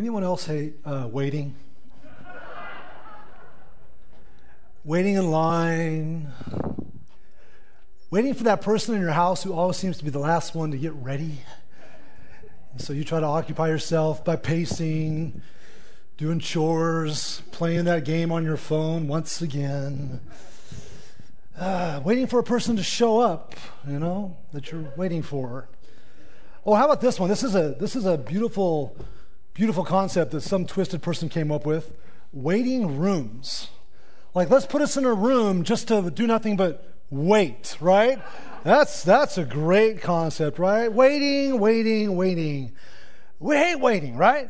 Anyone else hate uh, waiting? waiting in line, waiting for that person in your house who always seems to be the last one to get ready. And so you try to occupy yourself by pacing, doing chores, playing that game on your phone once again. Uh, waiting for a person to show up, you know, that you're waiting for. Oh, how about this one? This is a this is a beautiful, beautiful concept that some twisted person came up with. Waiting rooms. Like, let's put us in a room just to do nothing but wait, right? That's that's a great concept, right? Waiting, waiting, waiting. We hate waiting, right?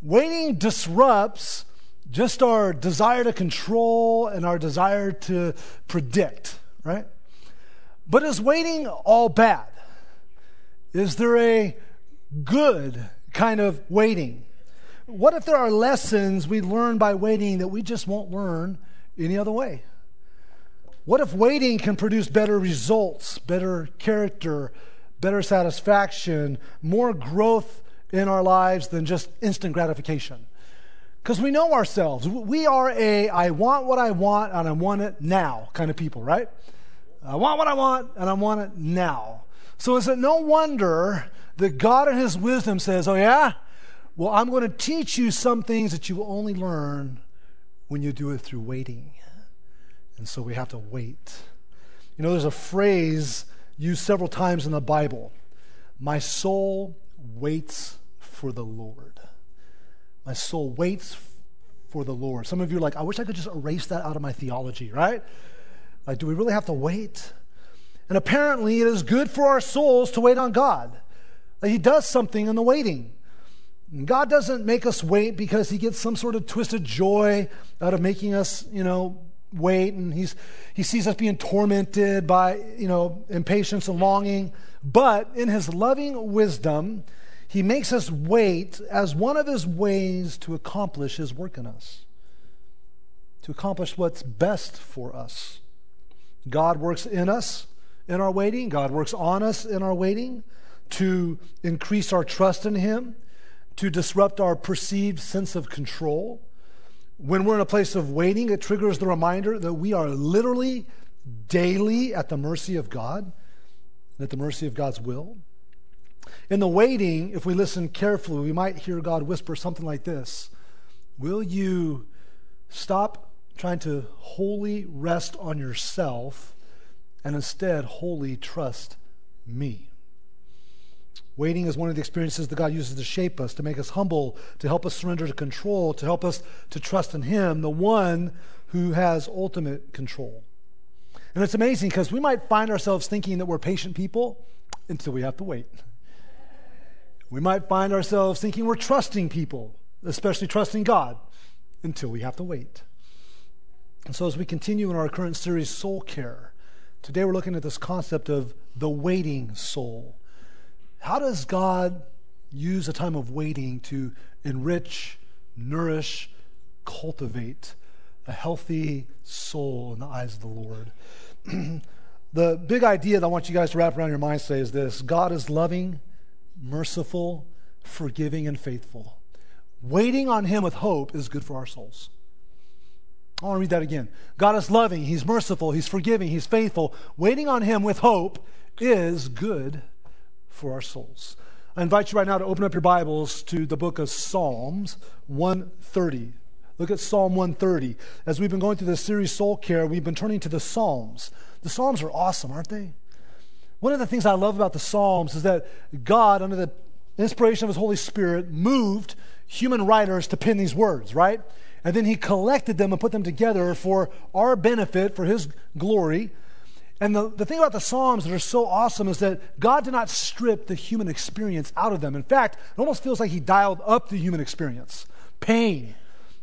Waiting disrupts just our desire to control and our desire to predict, right? But is waiting all bad? Is there a good kind of waiting? What if there are lessons we learn by waiting that we just won't learn any other way? What if waiting can produce better results, better character, better satisfaction, more growth in our lives than just instant gratification? Because we know ourselves. We are a I want what I want and I want it now kind of people, right? I want what I want and I want it now. So is it no wonder that God in His wisdom says, Oh, yeah? Well, I'm going to teach you some things that you will only learn when you do it through waiting. And so we have to wait. You know, there's a phrase used several times in the Bible My soul waits for the Lord. My soul waits for the Lord. Some of you are like, I wish I could just erase that out of my theology, right? Like, do we really have to wait? And apparently, it is good for our souls to wait on God. He does something in the waiting. God doesn't make us wait because he gets some sort of twisted joy out of making us, you know, wait and he's he sees us being tormented by, you know, impatience and longing, but in his loving wisdom, he makes us wait as one of his ways to accomplish his work in us. To accomplish what's best for us. God works in us in our waiting, God works on us in our waiting to increase our trust in him to disrupt our perceived sense of control. When we're in a place of waiting, it triggers the reminder that we are literally daily at the mercy of God, at the mercy of God's will. In the waiting, if we listen carefully, we might hear God whisper something like this Will you stop trying to wholly rest on yourself and instead wholly trust me? Waiting is one of the experiences that God uses to shape us, to make us humble, to help us surrender to control, to help us to trust in Him, the one who has ultimate control. And it's amazing because we might find ourselves thinking that we're patient people until we have to wait. We might find ourselves thinking we're trusting people, especially trusting God, until we have to wait. And so, as we continue in our current series, Soul Care, today we're looking at this concept of the waiting soul. How does God use a time of waiting to enrich, nourish, cultivate a healthy soul in the eyes of the Lord? the big idea that I want you guys to wrap around your mind today is this God is loving, merciful, forgiving, and faithful. Waiting on Him with hope is good for our souls. I want to read that again. God is loving, He's merciful, He's forgiving, He's faithful. Waiting on Him with hope is good for our souls. I invite you right now to open up your Bibles to the book of Psalms 130. Look at Psalm 130. As we've been going through this series, Soul Care, we've been turning to the Psalms. The Psalms are awesome, aren't they? One of the things I love about the Psalms is that God, under the inspiration of His Holy Spirit, moved human writers to pen these words, right? And then He collected them and put them together for our benefit, for His glory, and the, the thing about the Psalms that are so awesome is that God did not strip the human experience out of them. In fact, it almost feels like He dialed up the human experience pain,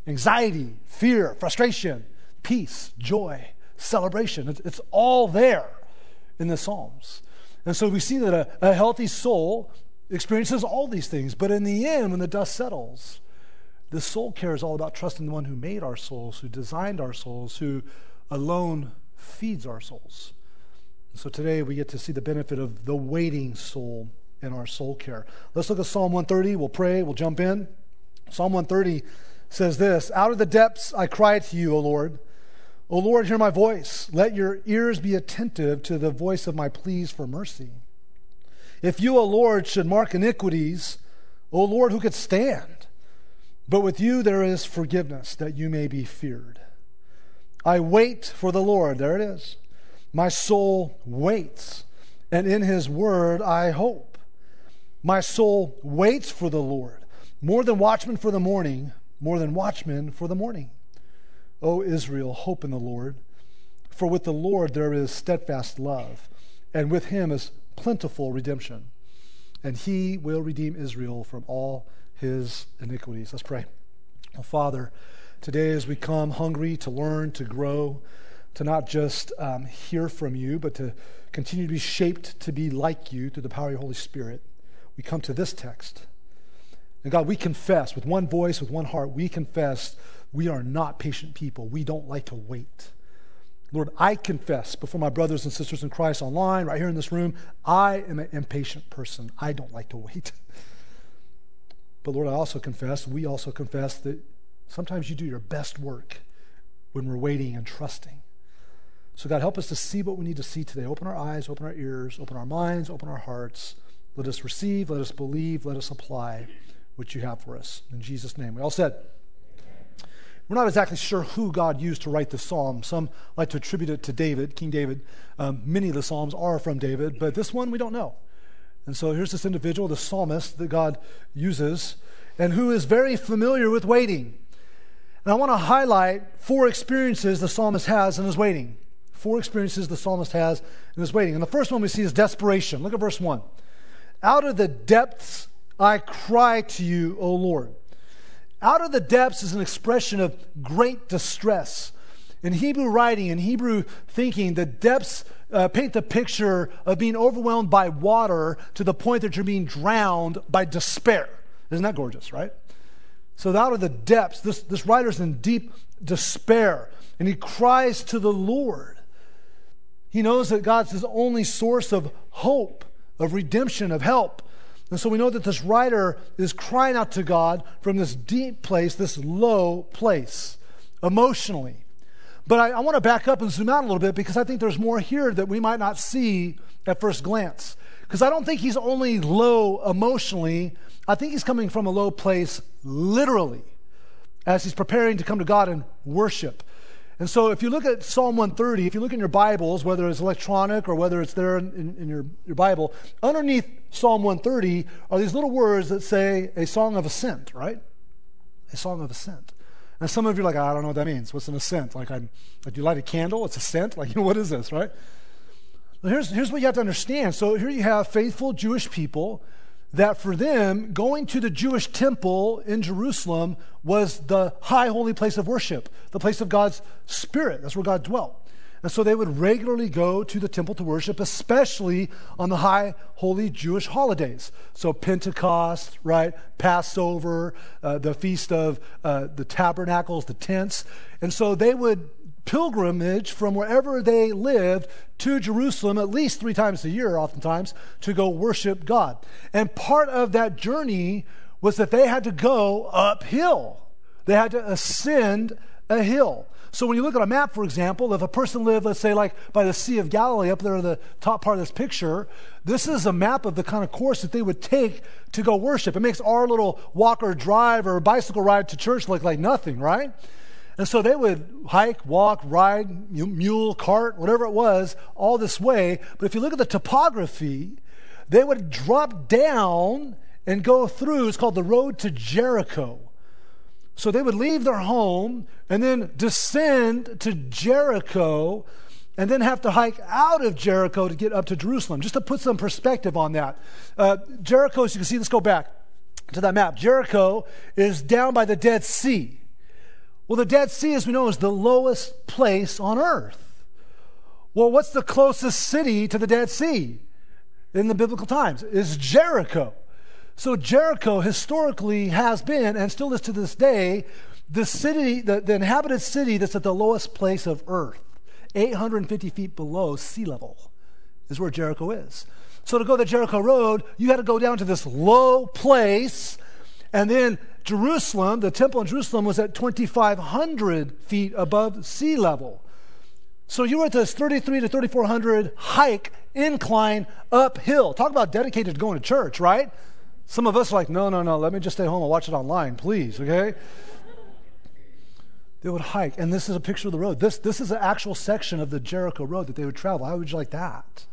anxiety, fear, frustration, peace, joy, celebration. It's, it's all there in the Psalms. And so we see that a, a healthy soul experiences all these things. But in the end, when the dust settles, the soul care is all about trusting the one who made our souls, who designed our souls, who alone feeds our souls. So today we get to see the benefit of the waiting soul in our soul care. Let's look at Psalm 130. We'll pray, we'll jump in. Psalm 130 says this Out of the depths I cry to you, O Lord. O Lord, hear my voice. Let your ears be attentive to the voice of my pleas for mercy. If you, O Lord, should mark iniquities, O Lord, who could stand? But with you there is forgiveness, that you may be feared. I wait for the Lord. There it is. My soul waits, and in his word I hope. My soul waits for the Lord, more than watchmen for the morning, more than watchmen for the morning. O Israel, hope in the Lord. For with the Lord there is steadfast love, and with him is plentiful redemption. And he will redeem Israel from all his iniquities. Let's pray. Oh, Father, today as we come hungry to learn, to grow, to not just um, hear from you, but to continue to be shaped to be like you through the power of your Holy Spirit, we come to this text. And God, we confess with one voice, with one heart, we confess we are not patient people. We don't like to wait. Lord, I confess before my brothers and sisters in Christ online, right here in this room, I am an impatient person. I don't like to wait. But Lord, I also confess, we also confess that sometimes you do your best work when we're waiting and trusting. So, God, help us to see what we need to see today. Open our eyes, open our ears, open our minds, open our hearts. Let us receive, let us believe, let us apply what you have for us. In Jesus' name. We all said, we're not exactly sure who God used to write the psalm. Some like to attribute it to David, King David. Um, many of the psalms are from David, but this one we don't know. And so here's this individual, the psalmist that God uses, and who is very familiar with waiting. And I want to highlight four experiences the psalmist has in his waiting. Four experiences the psalmist has in his waiting. And the first one we see is desperation. Look at verse 1. Out of the depths I cry to you, O Lord. Out of the depths is an expression of great distress. In Hebrew writing, in Hebrew thinking, the depths uh, paint the picture of being overwhelmed by water to the point that you're being drowned by despair. Isn't that gorgeous, right? So, out of the depths, this, this writer's in deep despair, and he cries to the Lord. He knows that God's his only source of hope, of redemption, of help. And so we know that this writer is crying out to God from this deep place, this low place, emotionally. But I, I want to back up and zoom out a little bit because I think there's more here that we might not see at first glance. Because I don't think he's only low emotionally, I think he's coming from a low place literally as he's preparing to come to God and worship. And so, if you look at Psalm 130, if you look in your Bibles, whether it's electronic or whether it's there in, in, your, your Bible, underneath Psalm 130 are these little words that say a song of ascent, right? A song of ascent. And some of you are like, I don't know what that means. What's an ascent? Like, I'm, like, you light a candle? It's a scent? Like, you know, what is this, right? Well, here's, here's what you have to understand. So, here you have faithful Jewish people that for them, going to the Jewish temple in Jerusalem was the high holy place of worship, the place of God's Spirit. That's where God dwelt. And so they would regularly go to the temple to worship, especially on the high holy Jewish holidays. So Pentecost, right? Passover, uh, the feast of uh, the tabernacles, the tents. And so they would pilgrimage from wherever they lived to Jerusalem at least three times a year, oftentimes, to go worship God. And part of that journey was that they had to go uphill, they had to ascend a hill. So when you look at a map, for example, if a person lived, let's say, like by the Sea of Galilee up there in the top part of this picture, this is a map of the kind of course that they would take to go worship. It makes our little walk or drive or bicycle ride to church look like nothing, right? And so they would hike, walk, ride, mule, cart, whatever it was, all this way. But if you look at the topography, they would drop down and go through, it's called the road to Jericho. So they would leave their home and then descend to Jericho and then have to hike out of Jericho to get up to Jerusalem, just to put some perspective on that. Uh, Jericho, as you can see, let's go back to that map. Jericho is down by the Dead Sea. Well, the Dead Sea, as we know, is the lowest place on earth. Well, what's the closest city to the Dead Sea in the biblical times? Is Jericho. So Jericho historically has been, and still is to this day, the city, the, the inhabited city that's at the lowest place of earth, 850 feet below sea level, is where Jericho is. So to go the Jericho Road, you had to go down to this low place and then Jerusalem, the temple in Jerusalem, was at 2,500 feet above sea level. So you were at this 33 to 3,400 hike, incline, uphill. Talk about dedicated to going to church, right? Some of us are like, no, no, no, let me just stay home and watch it online, please, okay? they would hike. And this is a picture of the road. This, this is an actual section of the Jericho road that they would travel. How would you like that?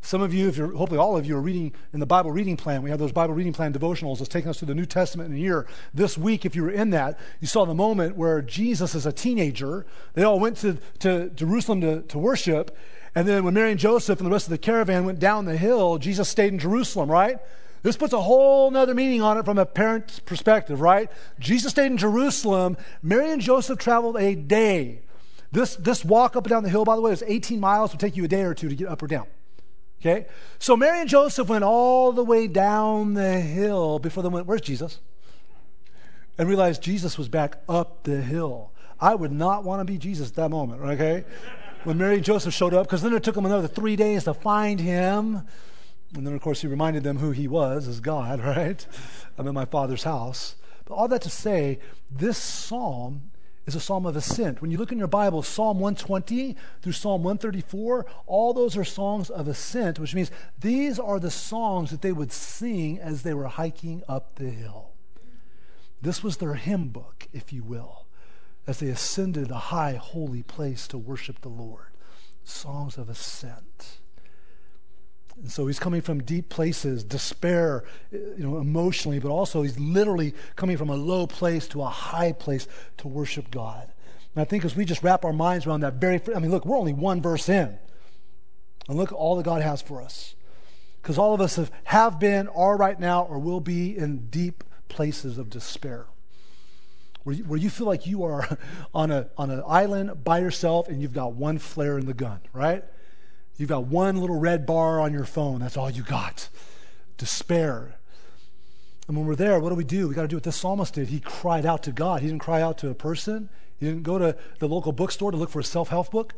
Some of you, if you're, hopefully all of you, are reading in the Bible reading plan. We have those Bible reading plan devotionals that's taking us through the New Testament in a year. This week, if you were in that, you saw the moment where Jesus, as a teenager, they all went to, to Jerusalem to, to worship. And then when Mary and Joseph and the rest of the caravan went down the hill, Jesus stayed in Jerusalem, right? This puts a whole nother meaning on it from a parent's perspective, right? Jesus stayed in Jerusalem. Mary and Joseph traveled a day. This, this walk up and down the hill, by the way, is 18 miles. It would take you a day or two to get up or down. Okay? So Mary and Joseph went all the way down the hill before they went, Where's Jesus? And realized Jesus was back up the hill. I would not want to be Jesus at that moment, okay? When Mary and Joseph showed up, because then it took them another three days to find him. And then, of course, he reminded them who he was as God, right? I'm in my Father's house. But all that to say, this psalm is a psalm of ascent. When you look in your Bible, Psalm 120 through Psalm 134, all those are songs of ascent, which means these are the songs that they would sing as they were hiking up the hill. This was their hymn book, if you will, as they ascended a high, holy place to worship the Lord. Songs of ascent. And so he's coming from deep places, despair, you know, emotionally, but also he's literally coming from a low place to a high place to worship God. And I think as we just wrap our minds around that very, I mean, look, we're only one verse in. And look all that God has for us. Because all of us have, have been, are right now, or will be in deep places of despair. Where you, where you feel like you are on, a, on an island by yourself and you've got one flare in the gun, right? You've got one little red bar on your phone. That's all you got. Despair. And when we're there, what do we do? We got to do what this psalmist did. He cried out to God. He didn't cry out to a person. He didn't go to the local bookstore to look for a self help book.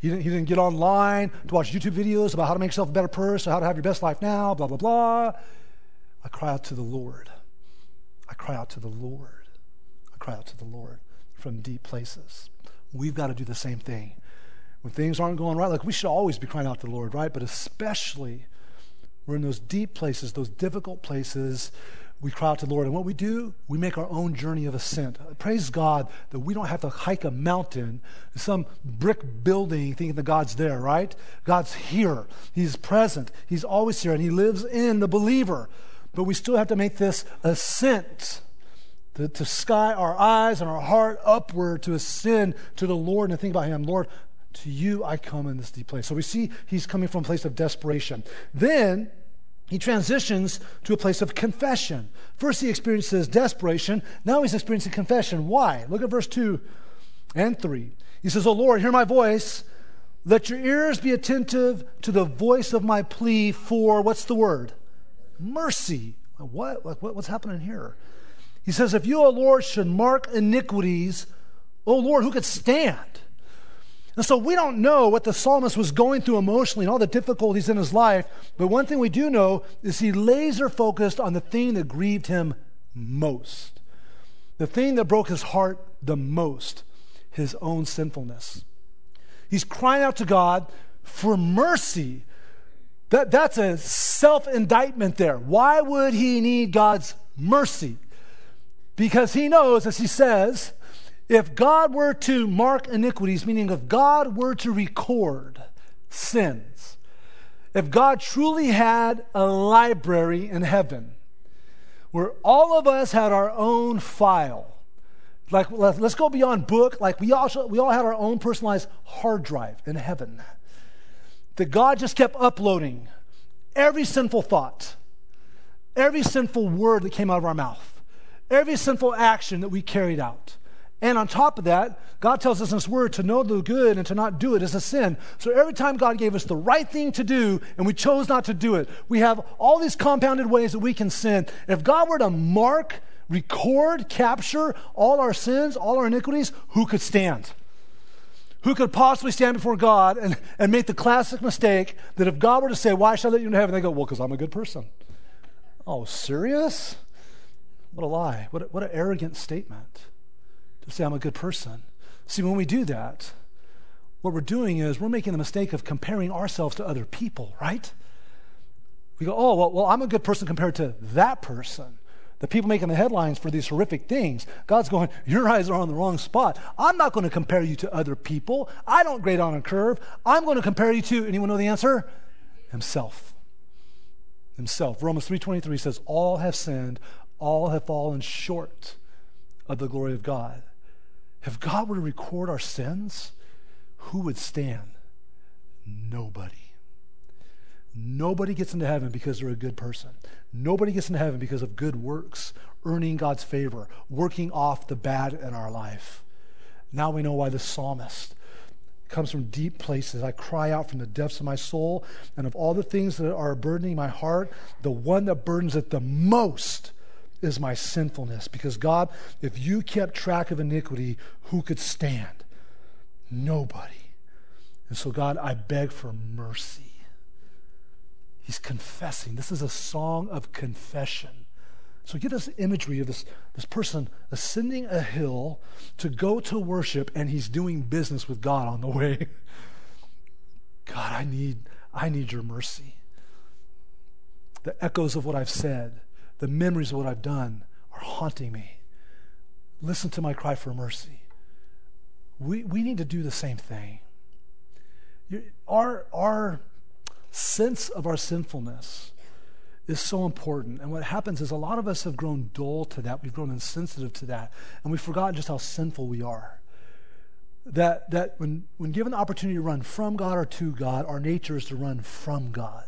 He didn't, he didn't get online to watch YouTube videos about how to make yourself a better person, how to have your best life now, blah, blah, blah. I cry out to the Lord. I cry out to the Lord. I cry out to the Lord from deep places. We've got to do the same thing when things aren't going right, like we should always be crying out to the Lord, right? But especially we're in those deep places, those difficult places, we cry out to the Lord. And what we do, we make our own journey of ascent. Praise God that we don't have to hike a mountain, some brick building thinking that God's there, right? God's here. He's present. He's always here, and He lives in the believer. But we still have to make this ascent. To, to sky our eyes and our heart upward to ascend to the Lord and to think about Him. Lord, to you I come in this deep place. So we see he's coming from a place of desperation. Then he transitions to a place of confession. First, he experiences desperation. Now he's experiencing confession. Why? Look at verse 2 and 3. He says, Oh Lord, hear my voice. Let your ears be attentive to the voice of my plea for, what's the word? Mercy. What? What's happening here? He says, If you, O Lord, should mark iniquities, O Lord, who could stand? And so we don't know what the psalmist was going through emotionally and all the difficulties in his life, but one thing we do know is he laser focused on the thing that grieved him most. The thing that broke his heart the most, his own sinfulness. He's crying out to God for mercy. That, that's a self indictment there. Why would he need God's mercy? Because he knows, as he says, if God were to mark iniquities, meaning if God were to record sins, if God truly had a library in heaven where all of us had our own file, like let's go beyond book, like we all, we all had our own personalized hard drive in heaven, that God just kept uploading every sinful thought, every sinful word that came out of our mouth, every sinful action that we carried out and on top of that, God tells us in His Word to know the good and to not do it is a sin. So every time God gave us the right thing to do and we chose not to do it, we have all these compounded ways that we can sin. If God were to mark, record, capture all our sins, all our iniquities, who could stand? Who could possibly stand before God and, and make the classic mistake that if God were to say, Why should I let you into heaven? They go, Well, because I'm a good person. Oh, serious? What a lie. What, what an arrogant statement to say I'm a good person. See, when we do that, what we're doing is we're making the mistake of comparing ourselves to other people, right? We go, oh, well, well, I'm a good person compared to that person. The people making the headlines for these horrific things. God's going, your eyes are on the wrong spot. I'm not going to compare you to other people. I don't grade on a curve. I'm going to compare you to, anyone know the answer? Himself. Himself. Romans 3.23 says, all have sinned, all have fallen short of the glory of God. If God were to record our sins, who would stand? Nobody. Nobody gets into heaven because they're a good person. Nobody gets into heaven because of good works, earning God's favor, working off the bad in our life. Now we know why the psalmist comes from deep places. I cry out from the depths of my soul, and of all the things that are burdening my heart, the one that burdens it the most is my sinfulness. Because God, if you kept track of iniquity, who could stand? Nobody. And so, God, I beg for mercy. He's confessing. This is a song of confession. So get this imagery of this, this person ascending a hill to go to worship, and he's doing business with God on the way. God, I need, I need your mercy. The echoes of what I've said, the memories of what I've done are haunting me. Listen to my cry for mercy. We, we need to do the same thing. Our, our sense of our sinfulness is so important. And what happens is a lot of us have grown dull to that. We've grown insensitive to that. And we've forgotten just how sinful we are. That, that when, when given the opportunity to run from God or to God, our nature is to run from God.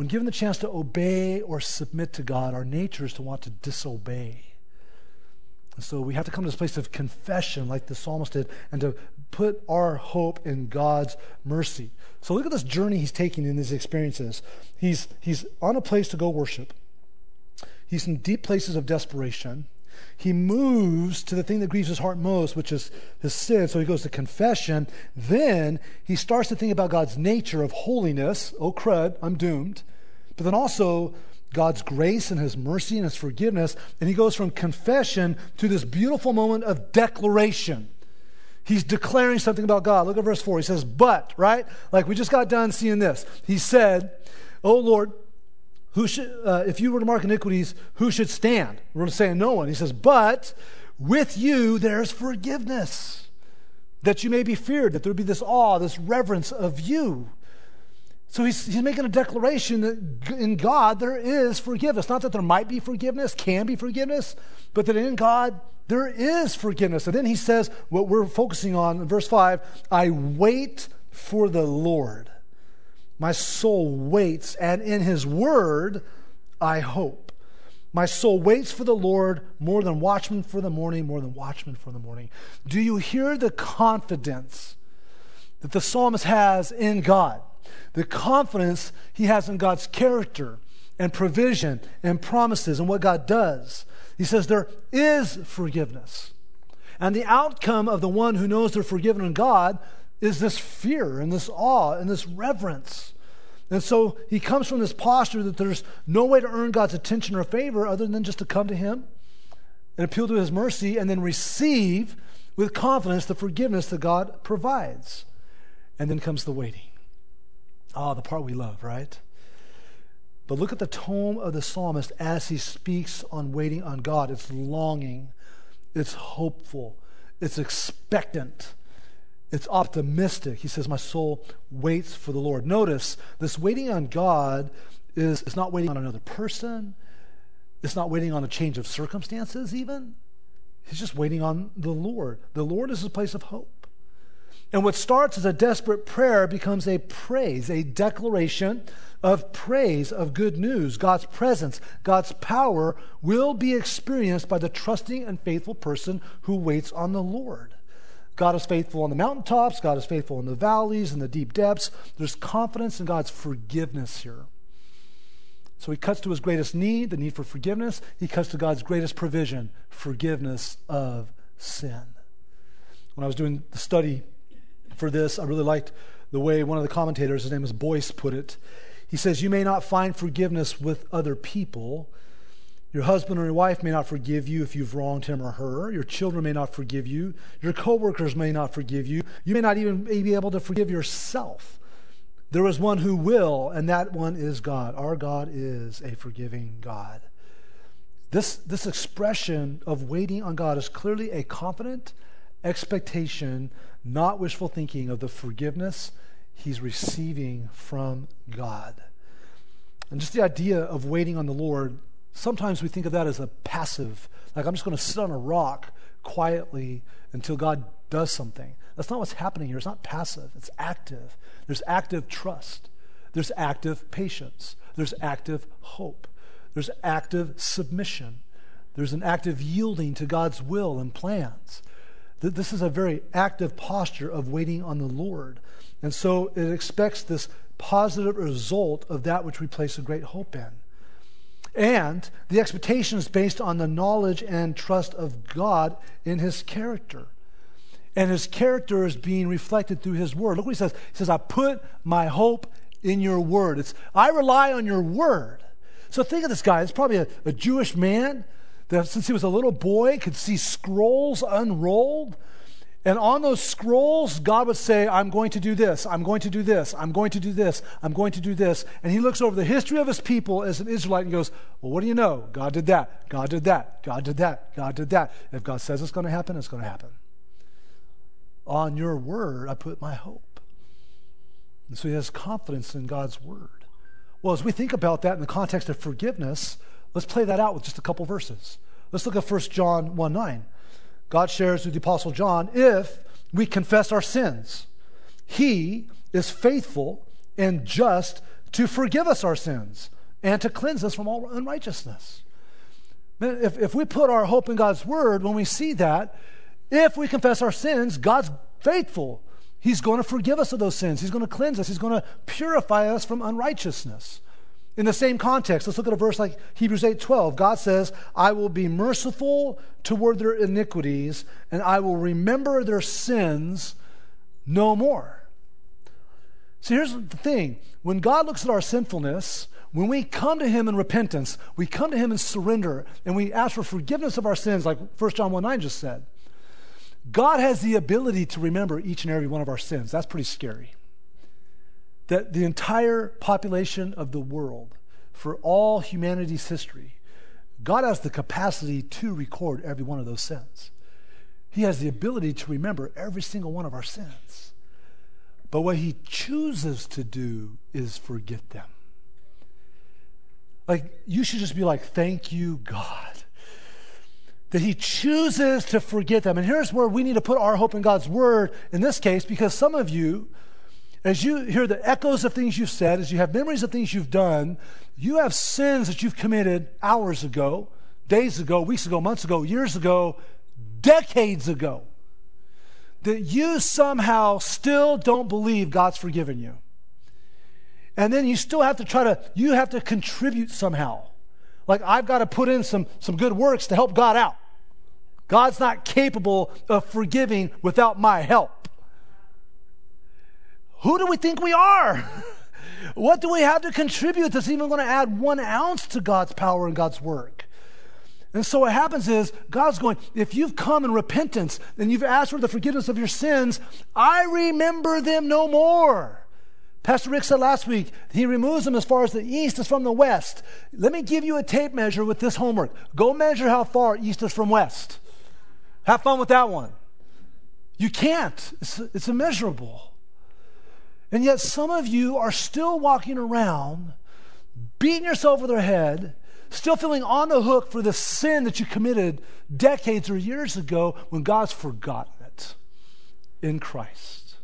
When given the chance to obey or submit to God, our nature is to want to disobey. And so we have to come to this place of confession, like the psalmist did, and to put our hope in God's mercy. So look at this journey he's taking in these experiences. He's, he's on a place to go worship, he's in deep places of desperation. He moves to the thing that grieves his heart most, which is his sin. So he goes to confession. Then he starts to think about God's nature of holiness. Oh, crud, I'm doomed. But then also God's grace and his mercy and his forgiveness. And he goes from confession to this beautiful moment of declaration. He's declaring something about God. Look at verse 4. He says, But, right? Like we just got done seeing this. He said, Oh Lord, who should, uh, if you were to mark iniquities, who should stand? We're saying no one. He says, But with you there's forgiveness, that you may be feared, that there would be this awe, this reverence of you. So he's, he's making a declaration that in God there is forgiveness. Not that there might be forgiveness, can be forgiveness, but that in God there is forgiveness. And then he says what we're focusing on in verse 5 I wait for the Lord. My soul waits, and in his word I hope. My soul waits for the Lord more than watchmen for the morning, more than watchmen for the morning. Do you hear the confidence that the psalmist has in God? The confidence he has in God's character and provision and promises and what God does. He says there is forgiveness. And the outcome of the one who knows they're forgiven in God is this fear and this awe and this reverence. And so he comes from this posture that there's no way to earn God's attention or favor other than just to come to him and appeal to his mercy and then receive with confidence the forgiveness that God provides. And then comes the waiting. Ah, oh, the part we love, right? But look at the tone of the psalmist as he speaks on waiting on God. It's longing, it's hopeful, it's expectant, it's optimistic. He says, My soul waits for the Lord. Notice this waiting on God is, is not waiting on another person, it's not waiting on a change of circumstances, even. He's just waiting on the Lord. The Lord is a place of hope. And what starts as a desperate prayer becomes a praise, a declaration of praise, of good news. God's presence, God's power will be experienced by the trusting and faithful person who waits on the Lord. God is faithful on the mountaintops, God is faithful in the valleys and the deep depths. There's confidence in God's forgiveness here. So he cuts to his greatest need, the need for forgiveness. He cuts to God's greatest provision, forgiveness of sin. When I was doing the study for this. I really liked the way one of the commentators, his name is Boice, put it. He says, You may not find forgiveness with other people, Your husband or your wife may not forgive you if you've wronged him or her. Your children may not forgive you. Your coworkers may not forgive you. You may not even be able to forgive yourself. There is one who will, and that one is God. Our God is a forgiving God. This, this expression of waiting on God is clearly a confident expectation, not wishful thinking, of the forgiveness he's receiving from God. And just the idea of waiting on the Lord, sometimes we think of that as a passive, like I'm just going to sit on a rock quietly until God does something. That's not what's happening here. It's not passive, it's active. There's active trust, there's active patience, there's active hope, there's active submission, there's an active yielding to God's will and plans. This is a very active posture of waiting on the Lord. And so it expects this positive result of that which we place a great hope in. And the expectation is based on the knowledge and trust of God in his character. And his character is being reflected through his word. Look what he says. He says, I put my hope in your word. It's I rely on your word. So think of this guy. It's probably a, a Jewish man that since he was a little boy could see scrolls unrolled. And on those scrolls, God would say, I'm going to do this, I'm going to do this, I'm going to do this, I'm going to do this. And he looks over the history of his people as an Israelite and goes, Well, what do you know? God did that, God did that, God did that, God did that. If God says it's going to happen, it's going to happen. On your word, I put my hope. And so he has confidence in God's word. Well, as we think about that in the context of forgiveness, let's play that out with just a couple verses. Let's look at 1 John 1 9. God shares with the Apostle John if we confess our sins, he is faithful and just to forgive us our sins and to cleanse us from all unrighteousness. If, if we put our hope in God's word, when we see that, if we confess our sins, God's faithful. He's going to forgive us of those sins. He's going to cleanse us. He's going to purify us from unrighteousness. In the same context, let's look at a verse like Hebrews 8:12. God says, "I will be merciful toward their iniquities, and I will remember their sins no more." See, here's the thing. When God looks at our sinfulness, when we come to him in repentance, we come to him in surrender, and we ask for forgiveness of our sins, like 1 John 1 9 just said. God has the ability to remember each and every one of our sins. That's pretty scary. That the entire population of the world, for all humanity's history, God has the capacity to record every one of those sins. He has the ability to remember every single one of our sins. But what he chooses to do is forget them. Like, you should just be like, thank you, God that he chooses to forget them. And here's where we need to put our hope in God's word in this case, because some of you, as you hear the echoes of things you've said, as you have memories of things you've done, you have sins that you've committed hours ago, days ago, weeks ago, months ago, years ago, decades ago, that you somehow still don't believe God's forgiven you. And then you still have to try to, you have to contribute somehow. Like I've got to put in some, some good works to help God out. God's not capable of forgiving without my help. Who do we think we are? what do we have to contribute that's even going to add one ounce to God's power and God's work? And so what happens is God's going, if you've come in repentance and you've asked for the forgiveness of your sins, I remember them no more. Pastor Rick said last week, he removes them as far as the east is from the west. Let me give you a tape measure with this homework. Go measure how far east is from west. Have fun with that one. You can't, it's, it's immeasurable. And yet, some of you are still walking around, beating yourself over the head, still feeling on the hook for the sin that you committed decades or years ago when God's forgotten it in Christ.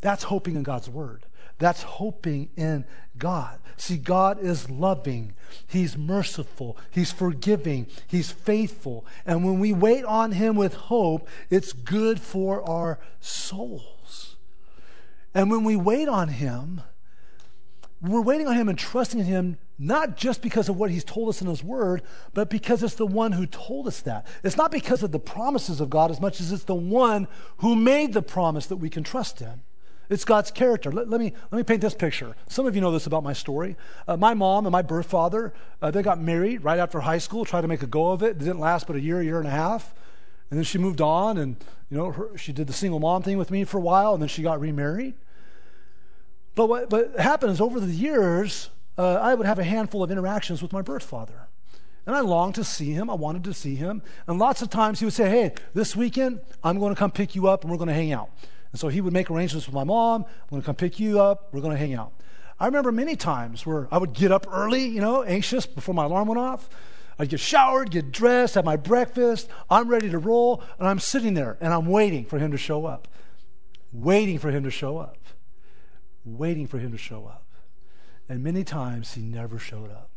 That's hoping in God's word. That's hoping in God. See, God is loving, He's merciful, He's forgiving, He's faithful. And when we wait on Him with hope, it's good for our souls. And when we wait on Him, we're waiting on Him and trusting in Him not just because of what He's told us in His Word, but because it's the one who told us that. It's not because of the promises of God as much as it's the one who made the promise that we can trust in. It's God's character. Let, let, me, let me paint this picture. Some of you know this about my story. Uh, my mom and my birth father, uh, they got married right after high school, tried to make a go of it. It didn't last but a year, year and a half. And then she moved on, and you know, her, she did the single mom thing with me for a while, and then she got remarried. But what, what happened is over the years, uh, I would have a handful of interactions with my birth father. And I longed to see him. I wanted to see him. And lots of times he would say, Hey, this weekend, I'm going to come pick you up and we're going to hang out. And so he would make arrangements with my mom. I'm going to come pick you up. We're going to hang out. I remember many times where I would get up early, you know, anxious before my alarm went off. I'd get showered, get dressed, have my breakfast. I'm ready to roll. And I'm sitting there and I'm waiting for him to show up. Waiting for him to show up. Waiting for him to show up. And many times he never showed up.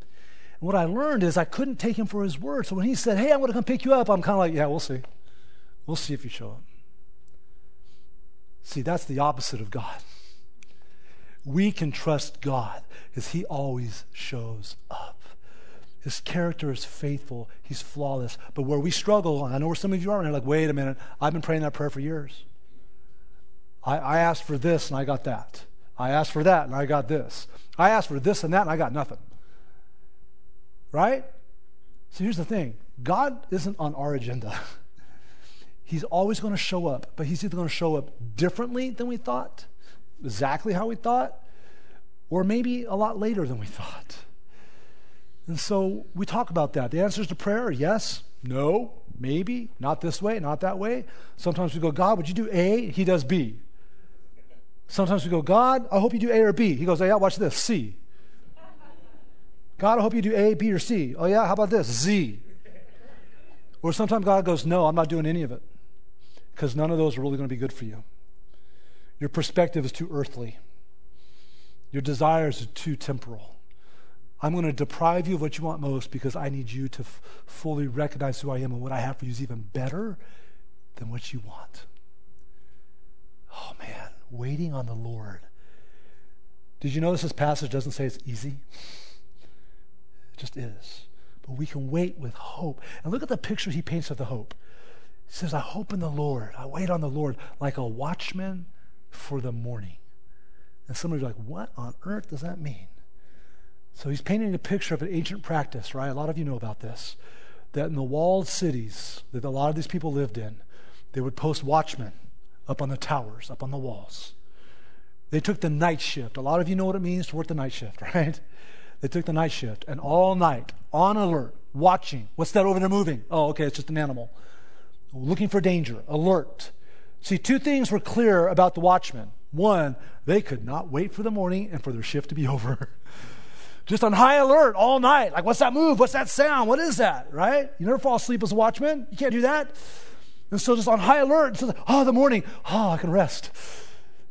And what I learned is I couldn't take him for his word. So when he said, Hey, I'm going to come pick you up, I'm kind of like, Yeah, we'll see. We'll see if you show up. See, that's the opposite of God. We can trust God because he always shows up. His character is faithful. He's flawless. But where we struggle, I know where some of you are, and you're like, wait a minute, I've been praying that prayer for years. I, I asked for this and I got that. I asked for that and I got this. I asked for this and that and I got nothing. Right? So here's the thing God isn't on our agenda. he's always going to show up, but he's either going to show up differently than we thought, exactly how we thought, or maybe a lot later than we thought. And so we talk about that. The answers to prayer are yes, no, maybe, not this way, not that way. Sometimes we go, God, would you do A? He does B. Sometimes we go, God, I hope you do A or B. He goes, oh, yeah, watch this, C. God, I hope you do A, B, or C. Oh, yeah, how about this? Z. Or sometimes God goes, No, I'm not doing any of it because none of those are really going to be good for you. Your perspective is too earthly, your desires are too temporal. I'm going to deprive you of what you want most because I need you to f- fully recognize who I am and what I have for you is even better than what you want. Oh, man, waiting on the Lord. Did you notice this passage doesn't say it's easy? It just is. But we can wait with hope. And look at the picture he paints of the hope. He says, I hope in the Lord. I wait on the Lord like a watchman for the morning. And somebody's like, what on earth does that mean? So he's painting a picture of an ancient practice, right? A lot of you know about this. That in the walled cities that a lot of these people lived in, they would post watchmen up on the towers, up on the walls. They took the night shift. A lot of you know what it means to work the night shift, right? They took the night shift and all night, on alert, watching. What's that over there moving? Oh, okay, it's just an animal. Looking for danger, alert. See, two things were clear about the watchmen. One, they could not wait for the morning and for their shift to be over. just on high alert all night. Like, what's that move? What's that sound? What is that? Right? You never fall asleep as a watchman. You can't do that. And so, just on high alert. So, oh, ah, the morning. Oh, I can rest.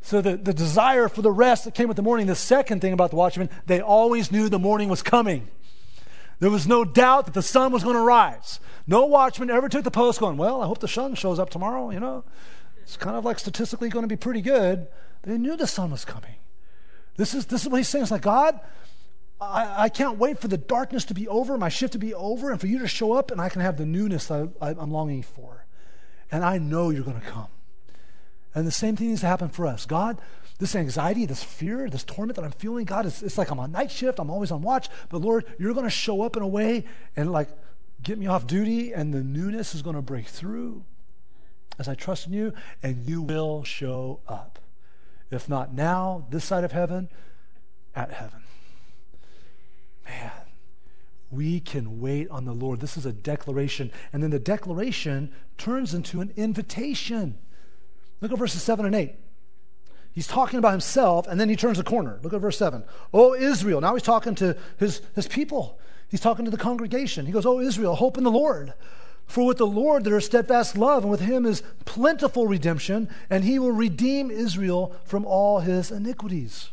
So the, the desire for the rest that came with the morning, the second thing about the watchmen, they always knew the morning was coming. There was no doubt that the sun was going to rise. No watchman ever took the post going, Well, I hope the sun shows up tomorrow, you know. It's kind of like statistically going to be pretty good. They knew the sun was coming. This is, this is what he's saying. It's like, God, I, I can't wait for the darkness to be over, my shift to be over, and for you to show up, and I can have the newness I, I, I'm longing for. And I know you're going to come. And the same thing needs to happen for us. God, this anxiety, this fear, this torment that I'm feeling, God, it's, it's like I'm on night shift, I'm always on watch, but Lord, you're going to show up in a way and like get me off duty, and the newness is going to break through as I trust in you, and you will show up. If not now, this side of heaven, at heaven. Man, we can wait on the Lord. This is a declaration. And then the declaration turns into an invitation. Look at verses 7 and 8. He's talking about himself, and then he turns the corner. Look at verse 7. Oh, Israel. Now he's talking to his, his people. He's talking to the congregation. He goes, Oh, Israel, hope in the Lord. For with the Lord there is steadfast love, and with him is plentiful redemption, and he will redeem Israel from all his iniquities.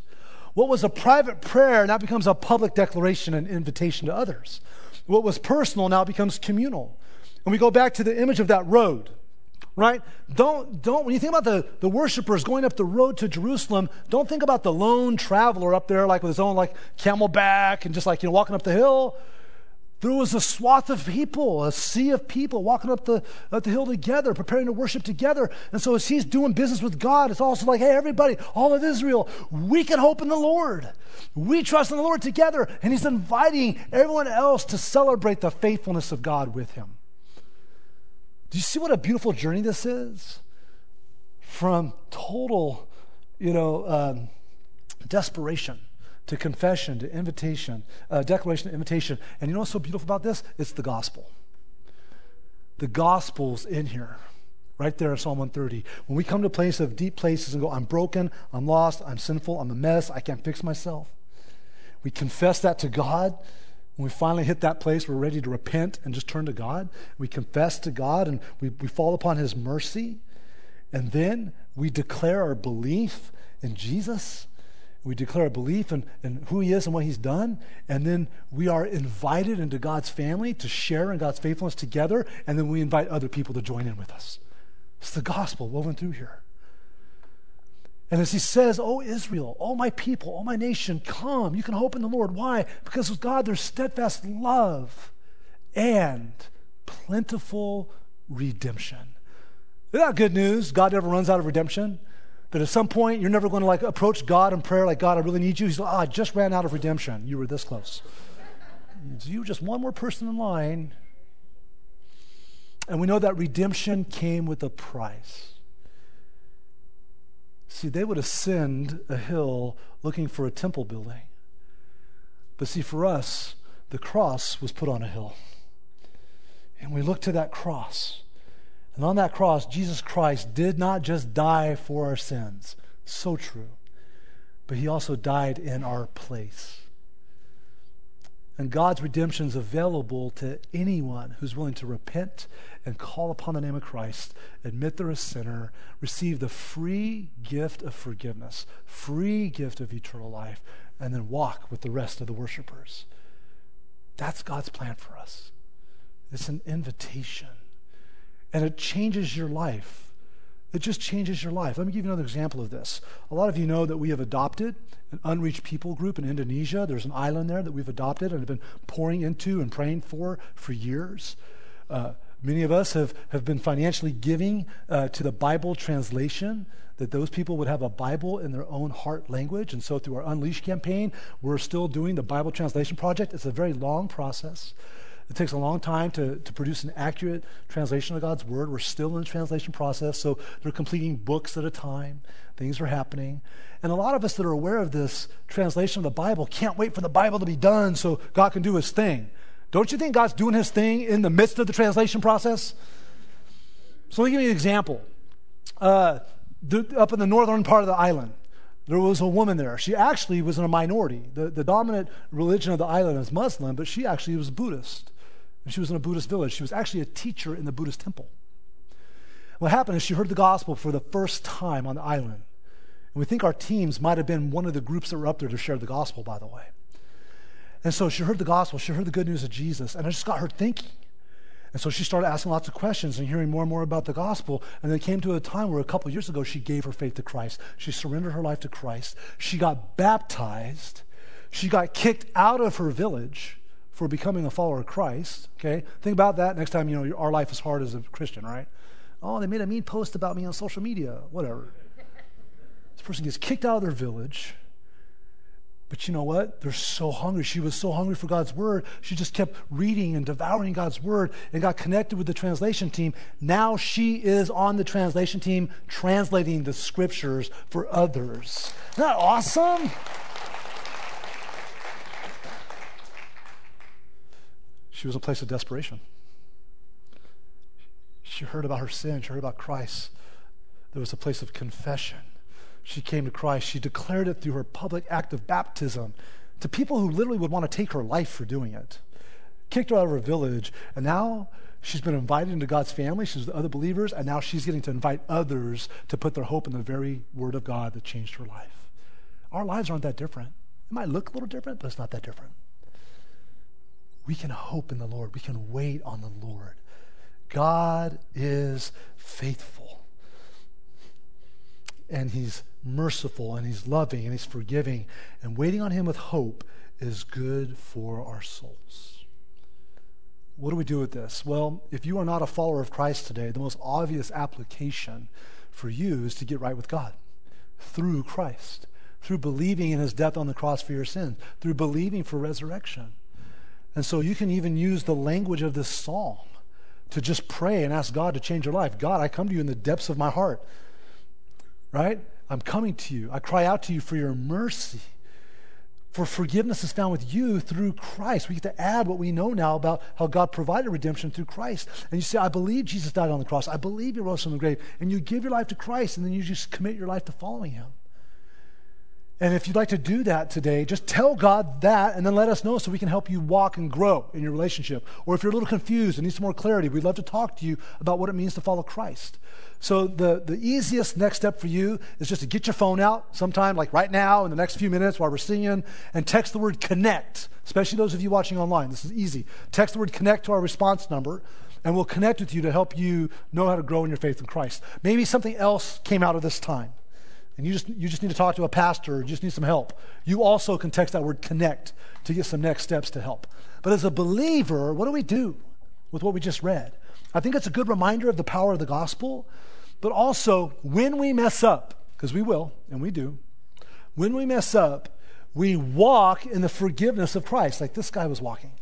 What was a private prayer now becomes a public declaration and invitation to others. What was personal now becomes communal. And we go back to the image of that road right? Don't, don't, when you think about the, the worshipers going up the road to Jerusalem, don't think about the lone traveler up there, like with his own like CamelBak and just like, you know, walking up the hill. There was a swath of people, a sea of people walking up the, up the hill together, preparing to worship together. And so, as he's doing business with God, it's also like, hey, everybody, all of Israel, we can hope in the Lord. We trust in the Lord together. And he's inviting everyone else to celebrate the faithfulness of God with him. Do you see what a beautiful journey this is? From total, you know, um, desperation to confession, to invitation, uh, declaration invitation. And you know what's so beautiful about this? It's the gospel. The gospel's in here, right there in Psalm 130. When we come to a place of deep places and go, I'm broken, I'm lost, I'm sinful, I'm a mess, I can't fix myself. We confess that to God. When we finally hit that place, we're ready to repent and just turn to God. We confess to God and we, we fall upon His mercy. And then we declare our belief in Jesus we declare a belief in, in who He is and what He's done. And then we are invited into God's family to share in God's faithfulness together. And then we invite other people to join in with us. It's the gospel woven through here. And as he says, Oh, Israel, all my people, all my nation, come. You can hope in the Lord. Why? Because with God, there's steadfast love and plentiful redemption. Isn't that good news? God never runs out of redemption. That at some point you're never going to like approach God in prayer like, God, I really need you. He's like, oh, I just ran out of redemption. You were this close. you were just one more person in line. And we know that redemption came with a price. See, they would ascend a hill looking for a temple building. But see, for us, the cross was put on a hill. And we look to that cross. And on that cross, Jesus Christ did not just die for our sins, so true, but he also died in our place. And God's redemption is available to anyone who's willing to repent and call upon the name of Christ, admit they're a sinner, receive the free gift of forgiveness, free gift of eternal life, and then walk with the rest of the worshipers. That's God's plan for us. It's an invitation and it changes your life. It just changes your life. Let me give you another example of this. A lot of you know that we have adopted an unreached people group in Indonesia. There's an island there that we've adopted and have been pouring into and praying for for years. Uh, many of us have, have been financially giving uh, to the Bible translation that those people would have a Bible in their own heart language. And so, through our Unleash campaign, we're still doing the Bible translation project. It's a very long process. It takes a long time to, to produce an accurate translation of God's word. We're still in the translation process, so they're completing books at a time. Things are happening. And a lot of us that are aware of this translation of the Bible can't wait for the Bible to be done so God can do his thing. Don't you think God's doing his thing in the midst of the translation process? So let me give you an example. Uh, up in the northern part of the island, there was a woman there. She actually was in a minority. The, the dominant religion of the island is Muslim, but she actually was Buddhist. And she was in a Buddhist village. She was actually a teacher in the Buddhist temple. What happened is she heard the gospel for the first time on the island. And we think our teams might have been one of the groups that were up there to share the gospel, by the way. And so she heard the gospel, she heard the good news of Jesus, and it just got her thinking. And so she started asking lots of questions and hearing more and more about the gospel. And then it came to a time where a couple years ago she gave her faith to Christ. She surrendered her life to Christ. She got baptized. She got kicked out of her village for becoming a follower of Christ. Okay? Think about that next time, you know, our life is hard as a Christian, right? Oh, they made a mean post about me on social media, whatever. This person gets kicked out of their village. But you know what? They're so hungry. She was so hungry for God's word. She just kept reading and devouring God's word and got connected with the translation team. Now she is on the translation team translating the scriptures for others. Isn't that awesome? She was a place of desperation. She heard about her sin, she heard about Christ. There was a place of confession. She came to Christ. She declared it through her public act of baptism to people who literally would want to take her life for doing it. Kicked her out of her village, and now she's been invited into God's family. She's with other believers, and now she's getting to invite others to put their hope in the very word of God that changed her life. Our lives aren't that different. It might look a little different, but it's not that different we can hope in the Lord. We can wait on the Lord. God is faithful. And He's merciful and He's loving and He's forgiving. And waiting on Him with hope is good for our souls. what do we do with this? Well, if you are not a follower of Christ today, the most obvious application for you is to get right with God through Christ, through believing in his death on the cross for your sins, through believing for resurrection. And so you can even use the language of this psalm to just pray and ask God to change your life. God, I come to you in the depths of my heart, right? I'm coming to you. I cry out to you for your mercy. For forgiveness is found with you through Christ. We get to add what we know now about how God provided redemption through Christ. And you say, I believe Jesus died on the cross. I believe he rose from the grave. And you give your life to Christ, and then you just commit your life to following him. And if you'd like to do that today, just tell God that and then let us know so we can help you walk and grow in your relationship. Or if you're a little confused and need some more clarity, we'd love to talk to you about what it means to follow Christ. So the, the easiest next step for you is just to get your phone out sometime, like right now, in the next few minutes while we're singing, and text the word connect, especially those of you watching online. This is easy. Text the word connect to our response number and we'll connect with you to help you know how to grow in your faith in Christ. Maybe something else came out of this time and you just, you just need to talk to a pastor or you just need some help, you also can text that word connect to get some next steps to help. But as a believer, what do we do with what we just read? I think it's a good reminder of the power of the gospel, but also when we mess up, because we will, and we do, when we mess up, we walk in the forgiveness of Christ, like this guy was walking.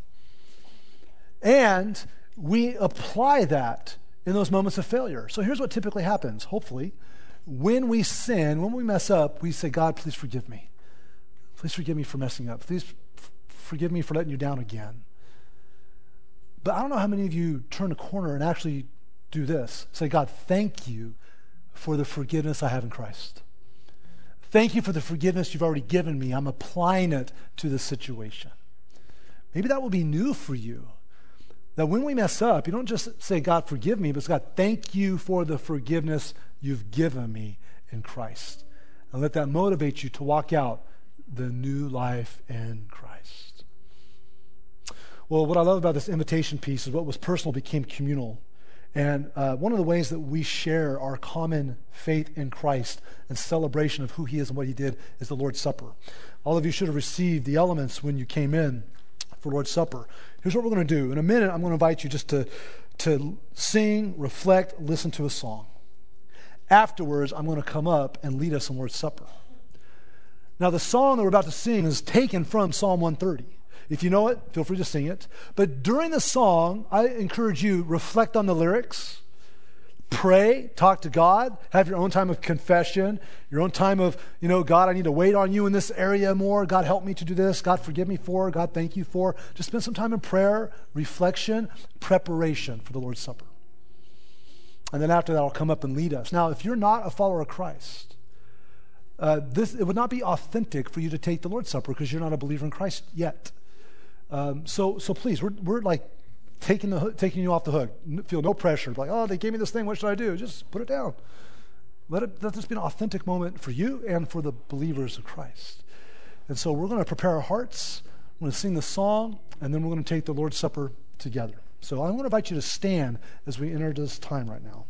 And we apply that in those moments of failure. So here's what typically happens, hopefully when we sin, when we mess up, we say, God, please forgive me. Please forgive me for messing up. Please f- forgive me for letting you down again. But I don't know how many of you turn a corner and actually do this. Say, God, thank you for the forgiveness I have in Christ. Thank you for the forgiveness you've already given me. I'm applying it to the situation. Maybe that will be new for you. That when we mess up, you don't just say, God, forgive me, but God, thank you for the forgiveness you've given me in Christ. And let that motivate you to walk out the new life in Christ. Well, what I love about this invitation piece is what was personal became communal. And uh, one of the ways that we share our common faith in Christ and celebration of who He is and what He did is the Lord's Supper. All of you should have received the elements when you came in for Lord's Supper. Here's what we're going to do. In a minute, I'm going to invite you just to, to sing, reflect, listen to a song. Afterwards, I'm going to come up and lead us in Lord's Supper. Now, the song that we're about to sing is taken from Psalm 130. If you know it, feel free to sing it. But during the song, I encourage you reflect on the lyrics, pray, talk to God, have your own time of confession, your own time of, you know, God, I need to wait on you in this area more. God, help me to do this. God, forgive me for. God, thank you for. Just spend some time in prayer, reflection, preparation for the Lord's Supper. And then after that, I'll come up and lead us. Now, if you're not a follower of Christ, uh, this, it would not be authentic for you to take the Lord's Supper because you're not a believer in Christ yet. Um, so, so please, we're, we're like taking, the, taking you off the hook. Feel no pressure. Like, oh, they gave me this thing. What should I do? Just put it down. Let, it, let this be an authentic moment for you and for the believers of Christ. And so we're going to prepare our hearts. We're going to sing the song, and then we're going to take the Lord's Supper together. So I want to invite you to stand as we enter this time right now.